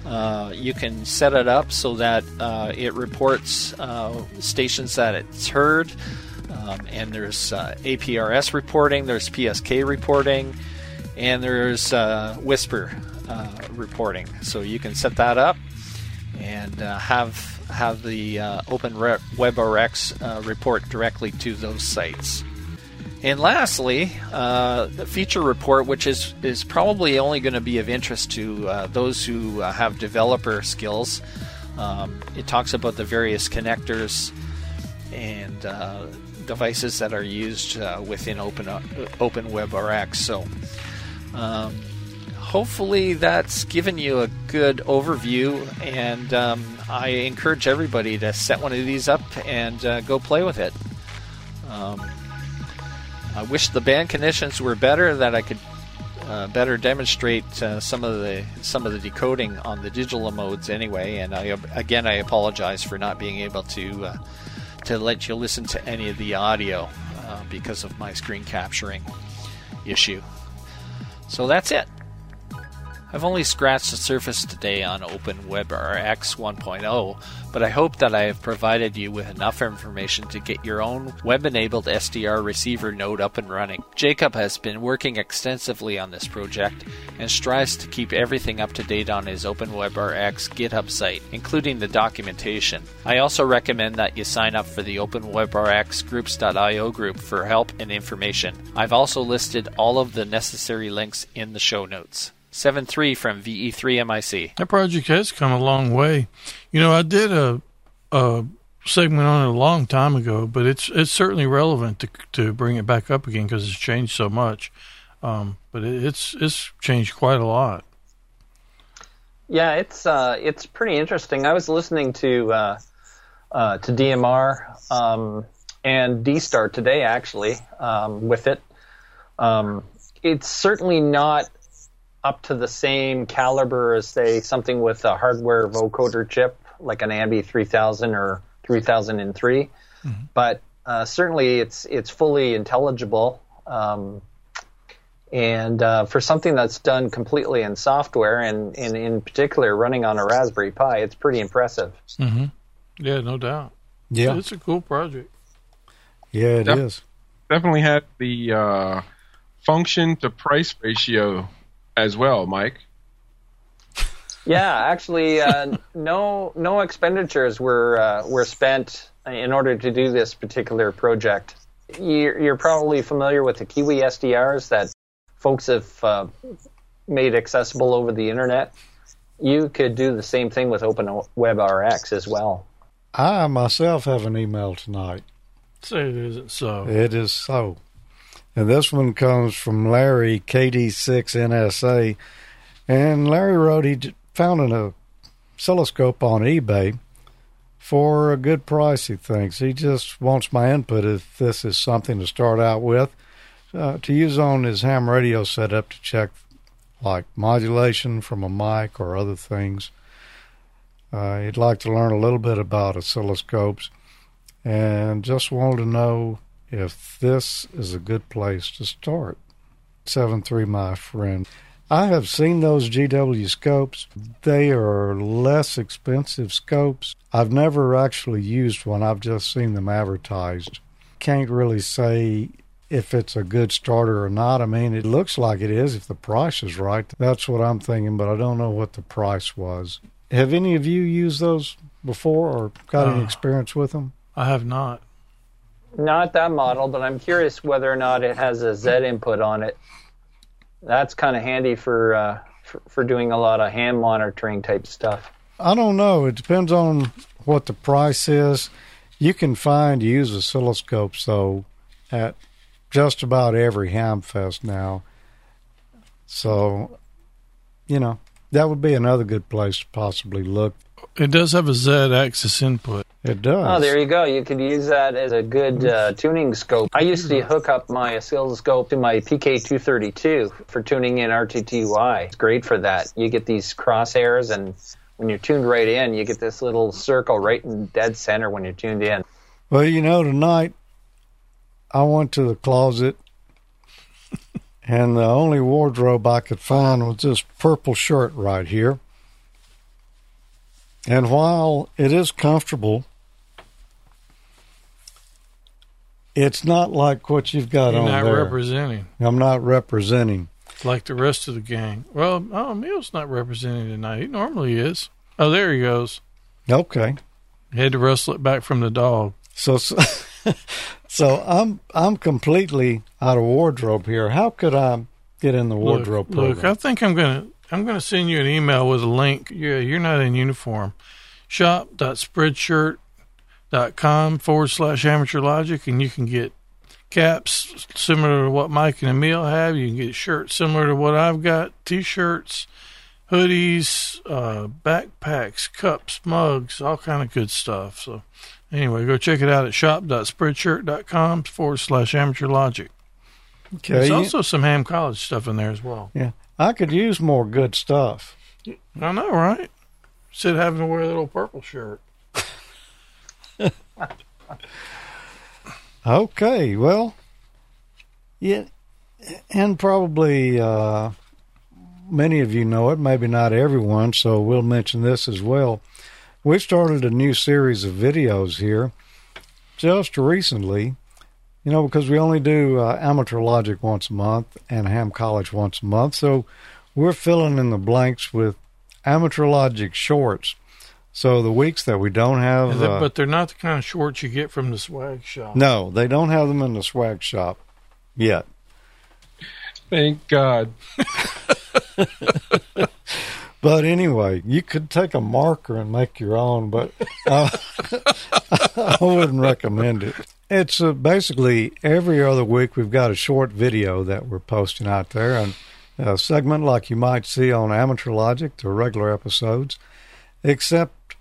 Uh, you can set it up so that uh, it reports uh, stations that it's heard. Um, and there's uh, APRS reporting, there's PSK reporting, and there's uh, WSPR uh, reporting. So you can set that up and have have the Open WebRx report directly to those sites. And lastly, uh, the feature report, which is, is probably only going to be of interest to uh, those who uh, have developer skills. Um, it talks about the various connectors and uh, devices that are used uh, within Open uh, OpenWebRx. So, um, hopefully, that's given you a good overview, and um, I encourage everybody to set one of these up and go play with it. Um, I wish the band conditions were better, that I could uh, better demonstrate uh, some of the some of the decoding on the digital modes anyway. And I, again, I apologize for not being able to uh, to let you listen to any of the audio uh, because of my screen capturing issue. So that's it. I've only scratched the surface today on OpenWebRx 1.0, but I hope that I have provided you with enough information to get your own web enabled SDR receiver node up and running. Jacob has been working extensively on this project and strives to keep everything up to date on his OpenWebRx GitHub site, including the documentation. I also recommend that you sign up for the OpenWebRx groups.io group for help and information. I've also listed all of the necessary links in the show notes. 7 3 from VE3MIC. That project has come a long way. You know, I did a, a segment on it a long time ago, but it's it's certainly relevant to to bring it back up again because it's changed so much. Um, but it, it's it's changed quite a lot. Yeah, it's uh, it's pretty interesting. I was listening to uh, uh, to DMR um, and DSTAR today, actually, um, with it. Um, it's certainly not up to the same caliber as say something with a hardware vocoder chip like an AMBE 3000 or 3003, mm-hmm. but uh, certainly it's it's fully intelligible. Um, and uh, for something that's done completely in software and, and, in particular running on a Raspberry Pi, it's pretty impressive. Mm-hmm. Yeah, no doubt. Yeah, it's a cool project. Yeah, it Def- is. Definitely had the uh, function to price ratio as well, Mike. Yeah, actually, uh, no no expenditures were uh, were spent in order to do this particular project. You're, you're, probably familiar with the Kiwi SDRs that folks have uh, made accessible over the internet. You could do the same thing with OpenWebRx as well. I myself have an email tonight. Say it isn't so. It is so. And this one comes from Larry, KD6NSA. And Larry wrote he found an oscilloscope on eBay for a good price, he thinks. He just wants my input if this is something to start out with, uh, to use on his ham radio setup to check like modulation from a mic or other things. Uh, he'd like to learn a little bit about oscilloscopes and just wanted to know if this is a good place to start. 7.3, my friend. I have seen those GW scopes. They are less expensive scopes. I've never actually used one, I've just seen them advertised. Can't really say if it's a good starter or not. I mean, it looks like it is if the price is right. That's what I'm thinking, but I don't know what the price was. Have any of you used those before or got any Uh. experience with them? I have not. Not that model, but I'm curious whether or not it has a Z input on it. That's kind of handy for, uh, for for doing a lot of hand monitoring type stuff. I don't know. It depends on what the price is. You can find used oscilloscopes though at just about every Hamfest now. So, you know, that would be another good place to possibly look. It does have a Z axis input. It does. Oh, there you go. You could use that as a good uh, tuning scope. I used to hook up my oscilloscope to my PK232 for tuning in RTTY. It's great for that. You get these crosshairs, and when you're tuned right in, you get this little circle right in dead center when you're tuned in. Well, you know, tonight I went to the closet and the only wardrobe I could find was this purple shirt right here. And while it is comfortable, it's not like what you've got You're on not there. representing I'm not representing. like the rest of the gang. Well, oh, Emil's not representing tonight. He normally is. Oh, there he goes. Okay. Had to wrestle it back from the dog. So, so, so I'm I'm completely out of wardrobe here. How could I get in the wardrobe look, look. I think I'm gonna I'm gonna send you an email with a link. Yeah, you're not in uniform. Shop.spreadshirt.com forward slash amateur logic, and you can get caps similar to what Mike and Emil have. You can get shirts similar to what I've got, t-shirts, hoodies, uh, backpacks, cups, mugs, all kind of good stuff. So anyway, go check it out at shop.spreadshirt.com forward slash amateur logic. Okay, There's also some Ham College stuff in there as well. yeah, I could use more good stuff. I know, right? Instead of having to wear that little purple shirt. Okay, well, yeah, and probably uh, many of you know it, maybe not everyone, so we'll mention this as well. We started a new series of videos here just recently, you know, because we only do uh, amateur logic once a month and ham college once a month, so we're filling in the blanks with amateur logic shorts. So the weeks that we don't have, And they- uh, but they're not the kind of shorts you get from the swag shop. no, they don't have them in the swag shop yet. Thank God. But anyway, you could take a marker and make your own, but uh, I wouldn't recommend it. It's uh, basically every other week we've got a short video that we're posting out there, and a segment like you might see on Amateur Logic, the regular episodes, except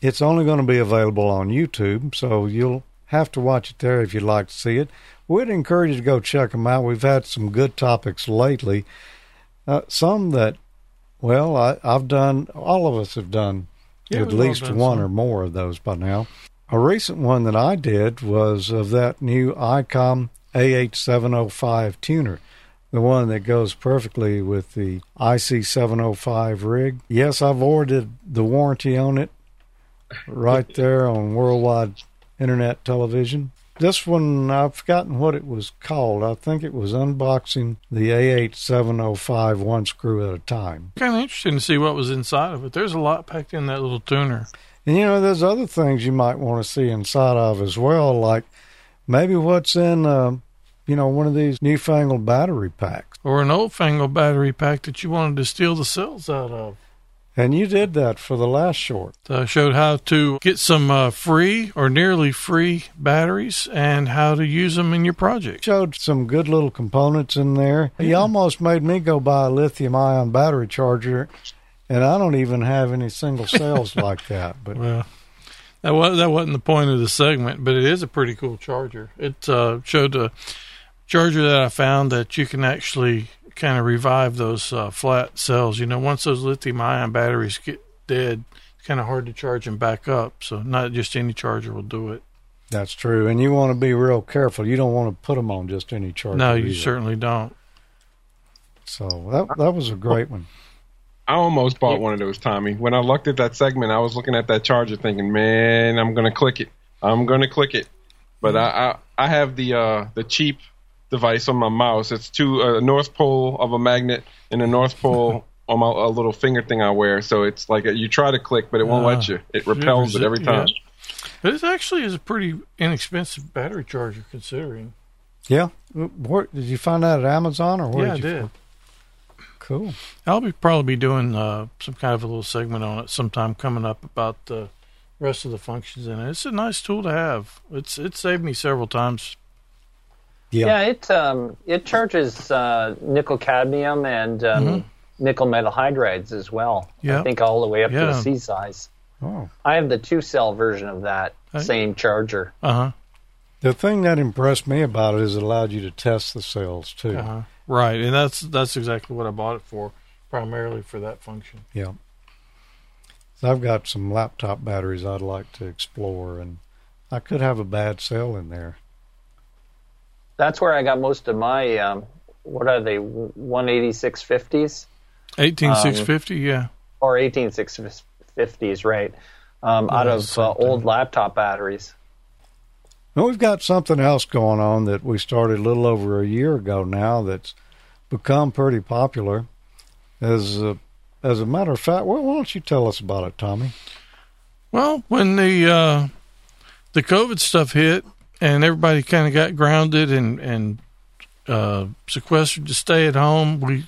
it's only going to be available on YouTube, so you'll have to watch it there if you'd like to see it. We'd encourage you to go check them out. We've had some good topics lately, uh, some that well, I, I've done, all of us have done Yeah, at least done one some. or more of those by now. A recent one that I did was of that new ICOM AH705 tuner, the one that goes perfectly with the IC705 rig. Yes, I've ordered the warranty on it right there on Worldwide Internet Television. This one, I've forgotten what it was called. I think it was unboxing the AH705 one screw at a time. Kind of interesting to see what was inside of it. There's a lot packed in that little tuner. And you know, there's other things you might want to see inside of as well, like maybe what's in, uh, you know, one of these newfangled battery packs. Or an old fangled battery pack that you wanted to steal the cells out of. And you did that for the last short. I showed how to get some uh, free or nearly free batteries and how to use them in your project. Showed some good little components in there. He almost made me go buy a lithium ion battery charger, and I don't even have any single cells like that. But Well, that was that wasn't the point of the segment, but it is a pretty cool charger. It uh, showed a charger that I found that you can actually kind of revive those uh, flat cells. You know, once those lithium ion batteries get dead, it's kind of hard to charge them back up. So not just any charger will do it. That's true. And you want to be real careful. You don't want to put them on just any charger. no, you either. certainly don't. So that that was a great one. I almost bought one of those, Tommy. When I looked at that segment, I was looking at that charger, thinking, "Man, I'm gonna click it. I'm gonna click it." But I, I, I have the uh, the cheap device on my mouse. It's two a North Pole of a magnet and a North Pole on my a little finger thing I wear. So it's like a, you try to click, but it won't Ah. let you. It repels it every time. Yeah. But it actually is a pretty inexpensive battery charger considering. Yeah. Where, did you find that at Amazon or where yeah, I did you? Did. Cool. I'll be probably be doing uh, some kind of a little segment on it sometime coming up about the rest of the functions in it. It's a nice tool to have. It's it saved me several times. Yeah. Yeah, it um, it charges uh, nickel cadmium and um, nickel metal hydrides as well. Yeah. I think all the way up to the C size. Oh. I have the two cell version of that Hey. same charger. Uh huh. The thing that impressed me about it is it allowed you to test the cells too. Uh huh. Right, and that's that's exactly what I bought it for, primarily for that function. Yeah. So I've got some laptop batteries I'd like to explore, and I could have a bad cell in there. That's where I got most of my um, what are they 18650s Eighteen six fifty, yeah. or 18650s, right? Um, out of uh, old laptop batteries. We've got something else going on that we started a little over a year ago now that's become pretty popular. As a, as a matter of fact, well, why don't you tell us about it, Tommy? Well, when the uh, the COVID stuff hit and everybody kind of got grounded and and uh, sequestered to stay at home, we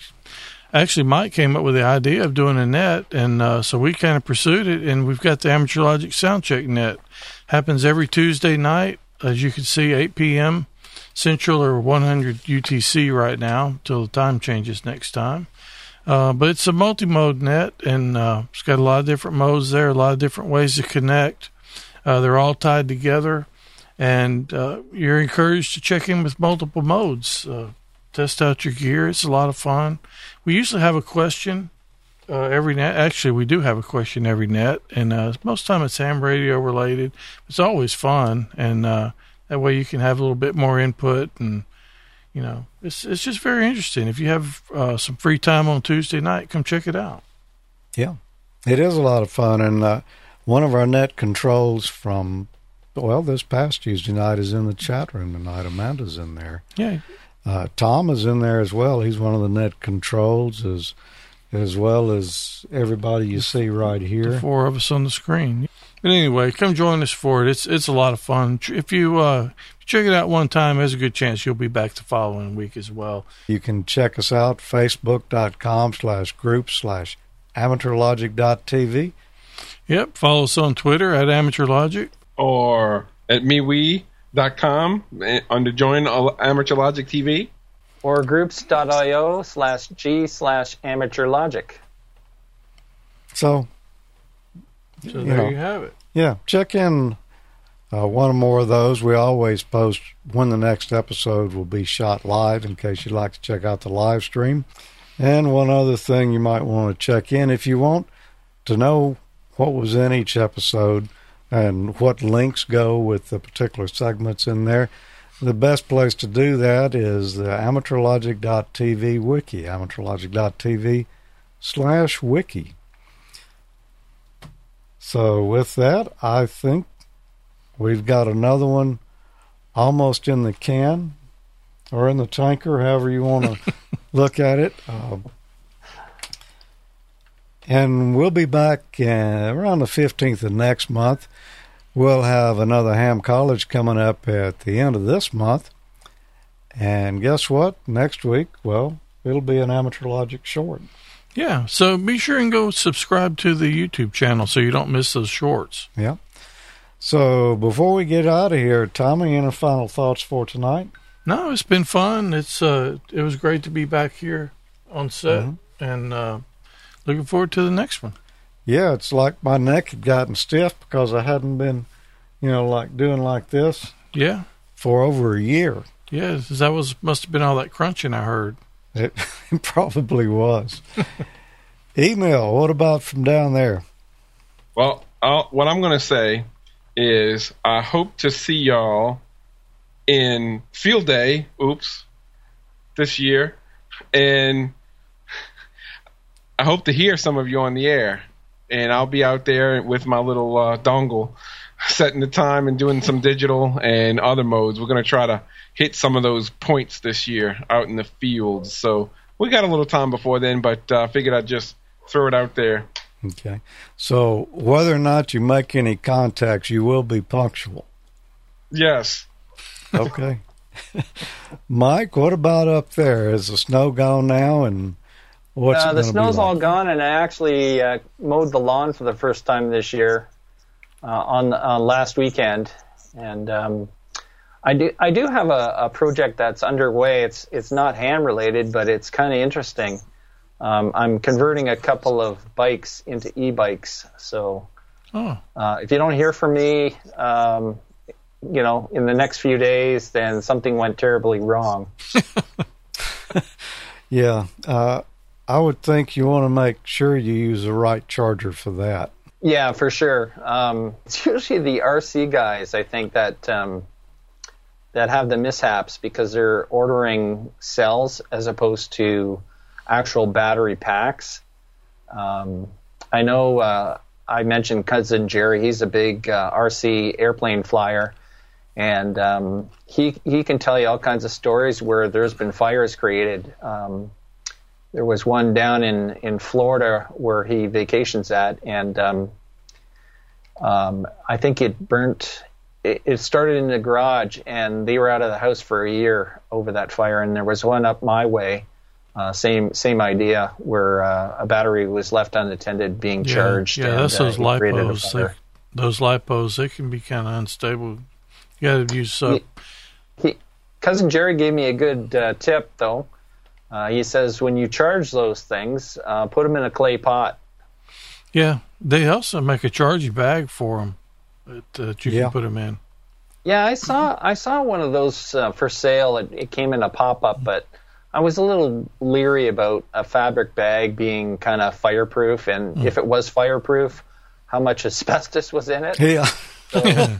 actually Mike came up with the idea of doing a net, and uh, so we kind of pursued it, and we've got the Amateur Logic Soundcheck net. Happens every Tuesday night, as you can see, 8 p.m. Central or 100 UTC right now till the time changes next time. Uh, but it's a multi-mode net, and uh, it's got a lot of different modes there, a lot of different ways to connect. Uh, they're all tied together, and uh, you're encouraged to check in with multiple modes. Uh, test out your gear; it's a lot of fun. We usually have a question uh, every net. Actually, we do have a question every net, and uh, most of the time it's ham radio related. It's always fun, and uh, that way you can have a little bit more input and you know, it's it's just very interesting. If you have uh, some free time on Tuesday night, come check it out. Yeah, it is a lot of fun, and uh, one of our net controls from well this past Tuesday night is in the chat room tonight. Amanda's in there. Yeah, Uh, Tom is in there as well. He's one of the net controls, as as well as everybody you see right the here. four of us on the screen. But anyway, come join us for it. It's it's a lot of fun. If you uh, check it out one time, there's a good chance you'll be back the following week as well. You can check us out facebook.com slash group slash amateurlogic.tv. Yep, follow us on Twitter at amateurlogic. Or at MeWe.com eh, under Join Amateur Logic TV. Or groups.io slash G slash amateur logic. So So You there know. you have it. Yeah, check in uh, one or more of those. We always post when the next episode will be shot live in case you'd like to check out the live stream. And one other thing you might want to check in if you want to know what was in each episode and what links go with the particular segments in there. The best place to do that is the amateurlogic.tv wiki, amateurlogic.tv slash wiki. So with that, I think we've got another one almost in the can or in the tanker, however you want to look at it. Um, and we'll be back uh, around the 15th of next month. We'll have another Ham College coming up at the end of this month. And guess what? Next week, well, it'll be an Amateur Logic short. Yeah, so be sure and go subscribe to the YouTube channel so you don't miss those shorts. Yeah. So before we get out of here, Tommy, any final thoughts for tonight? No, it's been fun. It's uh, it was great to be back here on set, and uh, looking forward to the next one. Yeah, it's like my neck had gotten stiff because I hadn't been, you know, like doing like this Yeah, for over a year. yeah, that was must have been all that crunching I heard. It, it probably was. Emil. What about from down there? Well, I'll, what I'm going to say is I hope to see y'all in Field Day. Oops, this year, and I hope to hear some of you on the air. And I'll be out there with my little uh, dongle, setting the time and doing some digital and other modes. We're going to try to hit some of those points this year out in the fields. So we got a little time before then, but I uh, figured I'd just throw it out there. Okay. So whether or not you make any contacts, you will be punctual. Yes. Okay. Mike, what about up there? Is the snow gone now? And what's uh, the snow's like? all gone, and I actually uh, mowed the lawn for the first time this year uh, on uh, last weekend, and um, I do I do have a, a, project that's underway. It's it's not ham related, but it's kind of interesting. Um, I'm converting a couple of bikes into e-bikes. So oh. uh, if you don't hear from me, um, you know, in the next few days, then something went terribly wrong. yeah, uh, I would think you want to make sure you use the right charger for that. Yeah, for sure. Um, it's usually the RC guys, I think, that um, that have the mishaps because they're ordering cells as opposed to actual battery packs. Um, I know uh, I mentioned cousin Jerry. He's a big uh, RC airplane flyer, and um, he he can tell you all kinds of stories where there's been fires created. There was one down in in Florida where he vacations at, and um, um, I think it burnt. It, it started in the garage, and they were out of the house for a year over that fire. And there was one up my way uh, same same idea where uh, a battery was left unattended being yeah, charged. Yeah, and, that's those uh, lipos. They, those lipos they can be kind of unstable. You got to use soap. He, he, cousin Jerry gave me a good uh, tip though. Uh, he says when you charge those things, uh, put them in a clay pot. Yeah, they also make a charging bag for them that, that you yeah. can put them in. Yeah, I saw I saw one of those uh, for sale. It, it came in a pop up, but I was a little leery about a fabric bag being kind of fireproof, and mm. if it was fireproof, how much asbestos was in it. Yeah. So,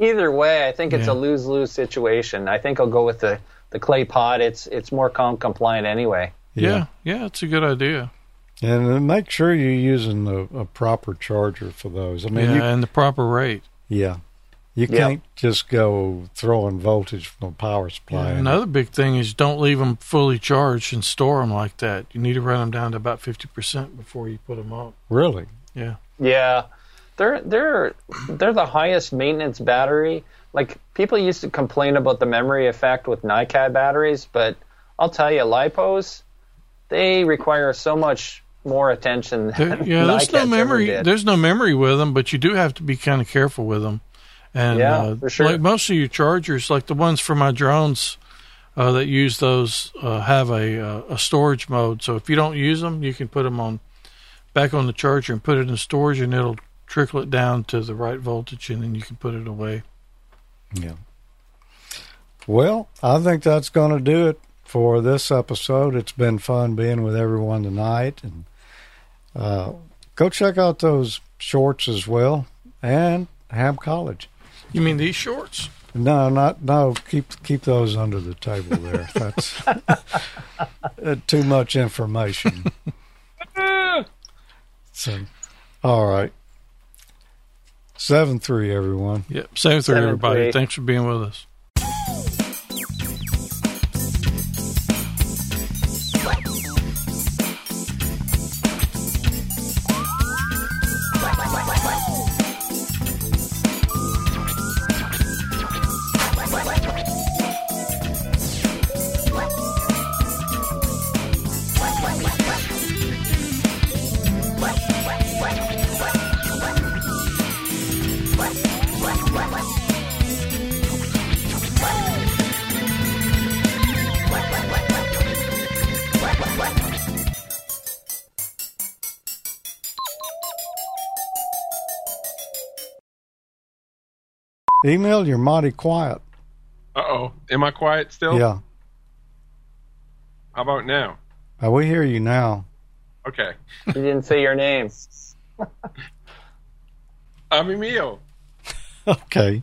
either way, I think it's yeah. a lose lose situation. I think I'll go with the, the clay pot. It's it's more com compliant anyway. Yeah, yeah, yeah it's a good idea. And uh, make sure you're using the, a proper charger for those. I mean, yeah, you, and the proper rate. Yeah, you can't just go throwing voltage from a power supply. in it. Another big thing is don't leave them fully charged and store them like that. You need to run them down to about fifty percent before you put them up. Really? Yeah. Yeah, they're they're they're the highest maintenance battery. Like people used to complain about the memory effect with NiCad batteries, but I'll tell you, lipos they require so much more attention. There- yeah, there's no memory. There's no memory with them, but you do have to be kind of careful with them. And Yeah, uh, for sure. like most of your chargers, like the ones for my drones uh, that use those, uh, have a uh, a storage mode. So if you don't use them, you can put them on back on the charger and put it in storage, and it'll trickle it down to the right voltage, and then you can put it away. Yeah. Well, I think that's going to do it for this episode. It's been fun being with everyone tonight, and uh, go check out those shorts as well, and Ham College. You mean these shorts? No, not no. Keep keep those under the table there. That's uh, too much information. so, all right. Seven three, everyone. Yep. Same through Seven, everybody. three. Thanks for being with us. Emil, you're mighty quiet. Uh oh. Am I quiet still? Yeah. How about now? Uh, we hear you now. Okay. You didn't say your name. I'm Emil. Okay.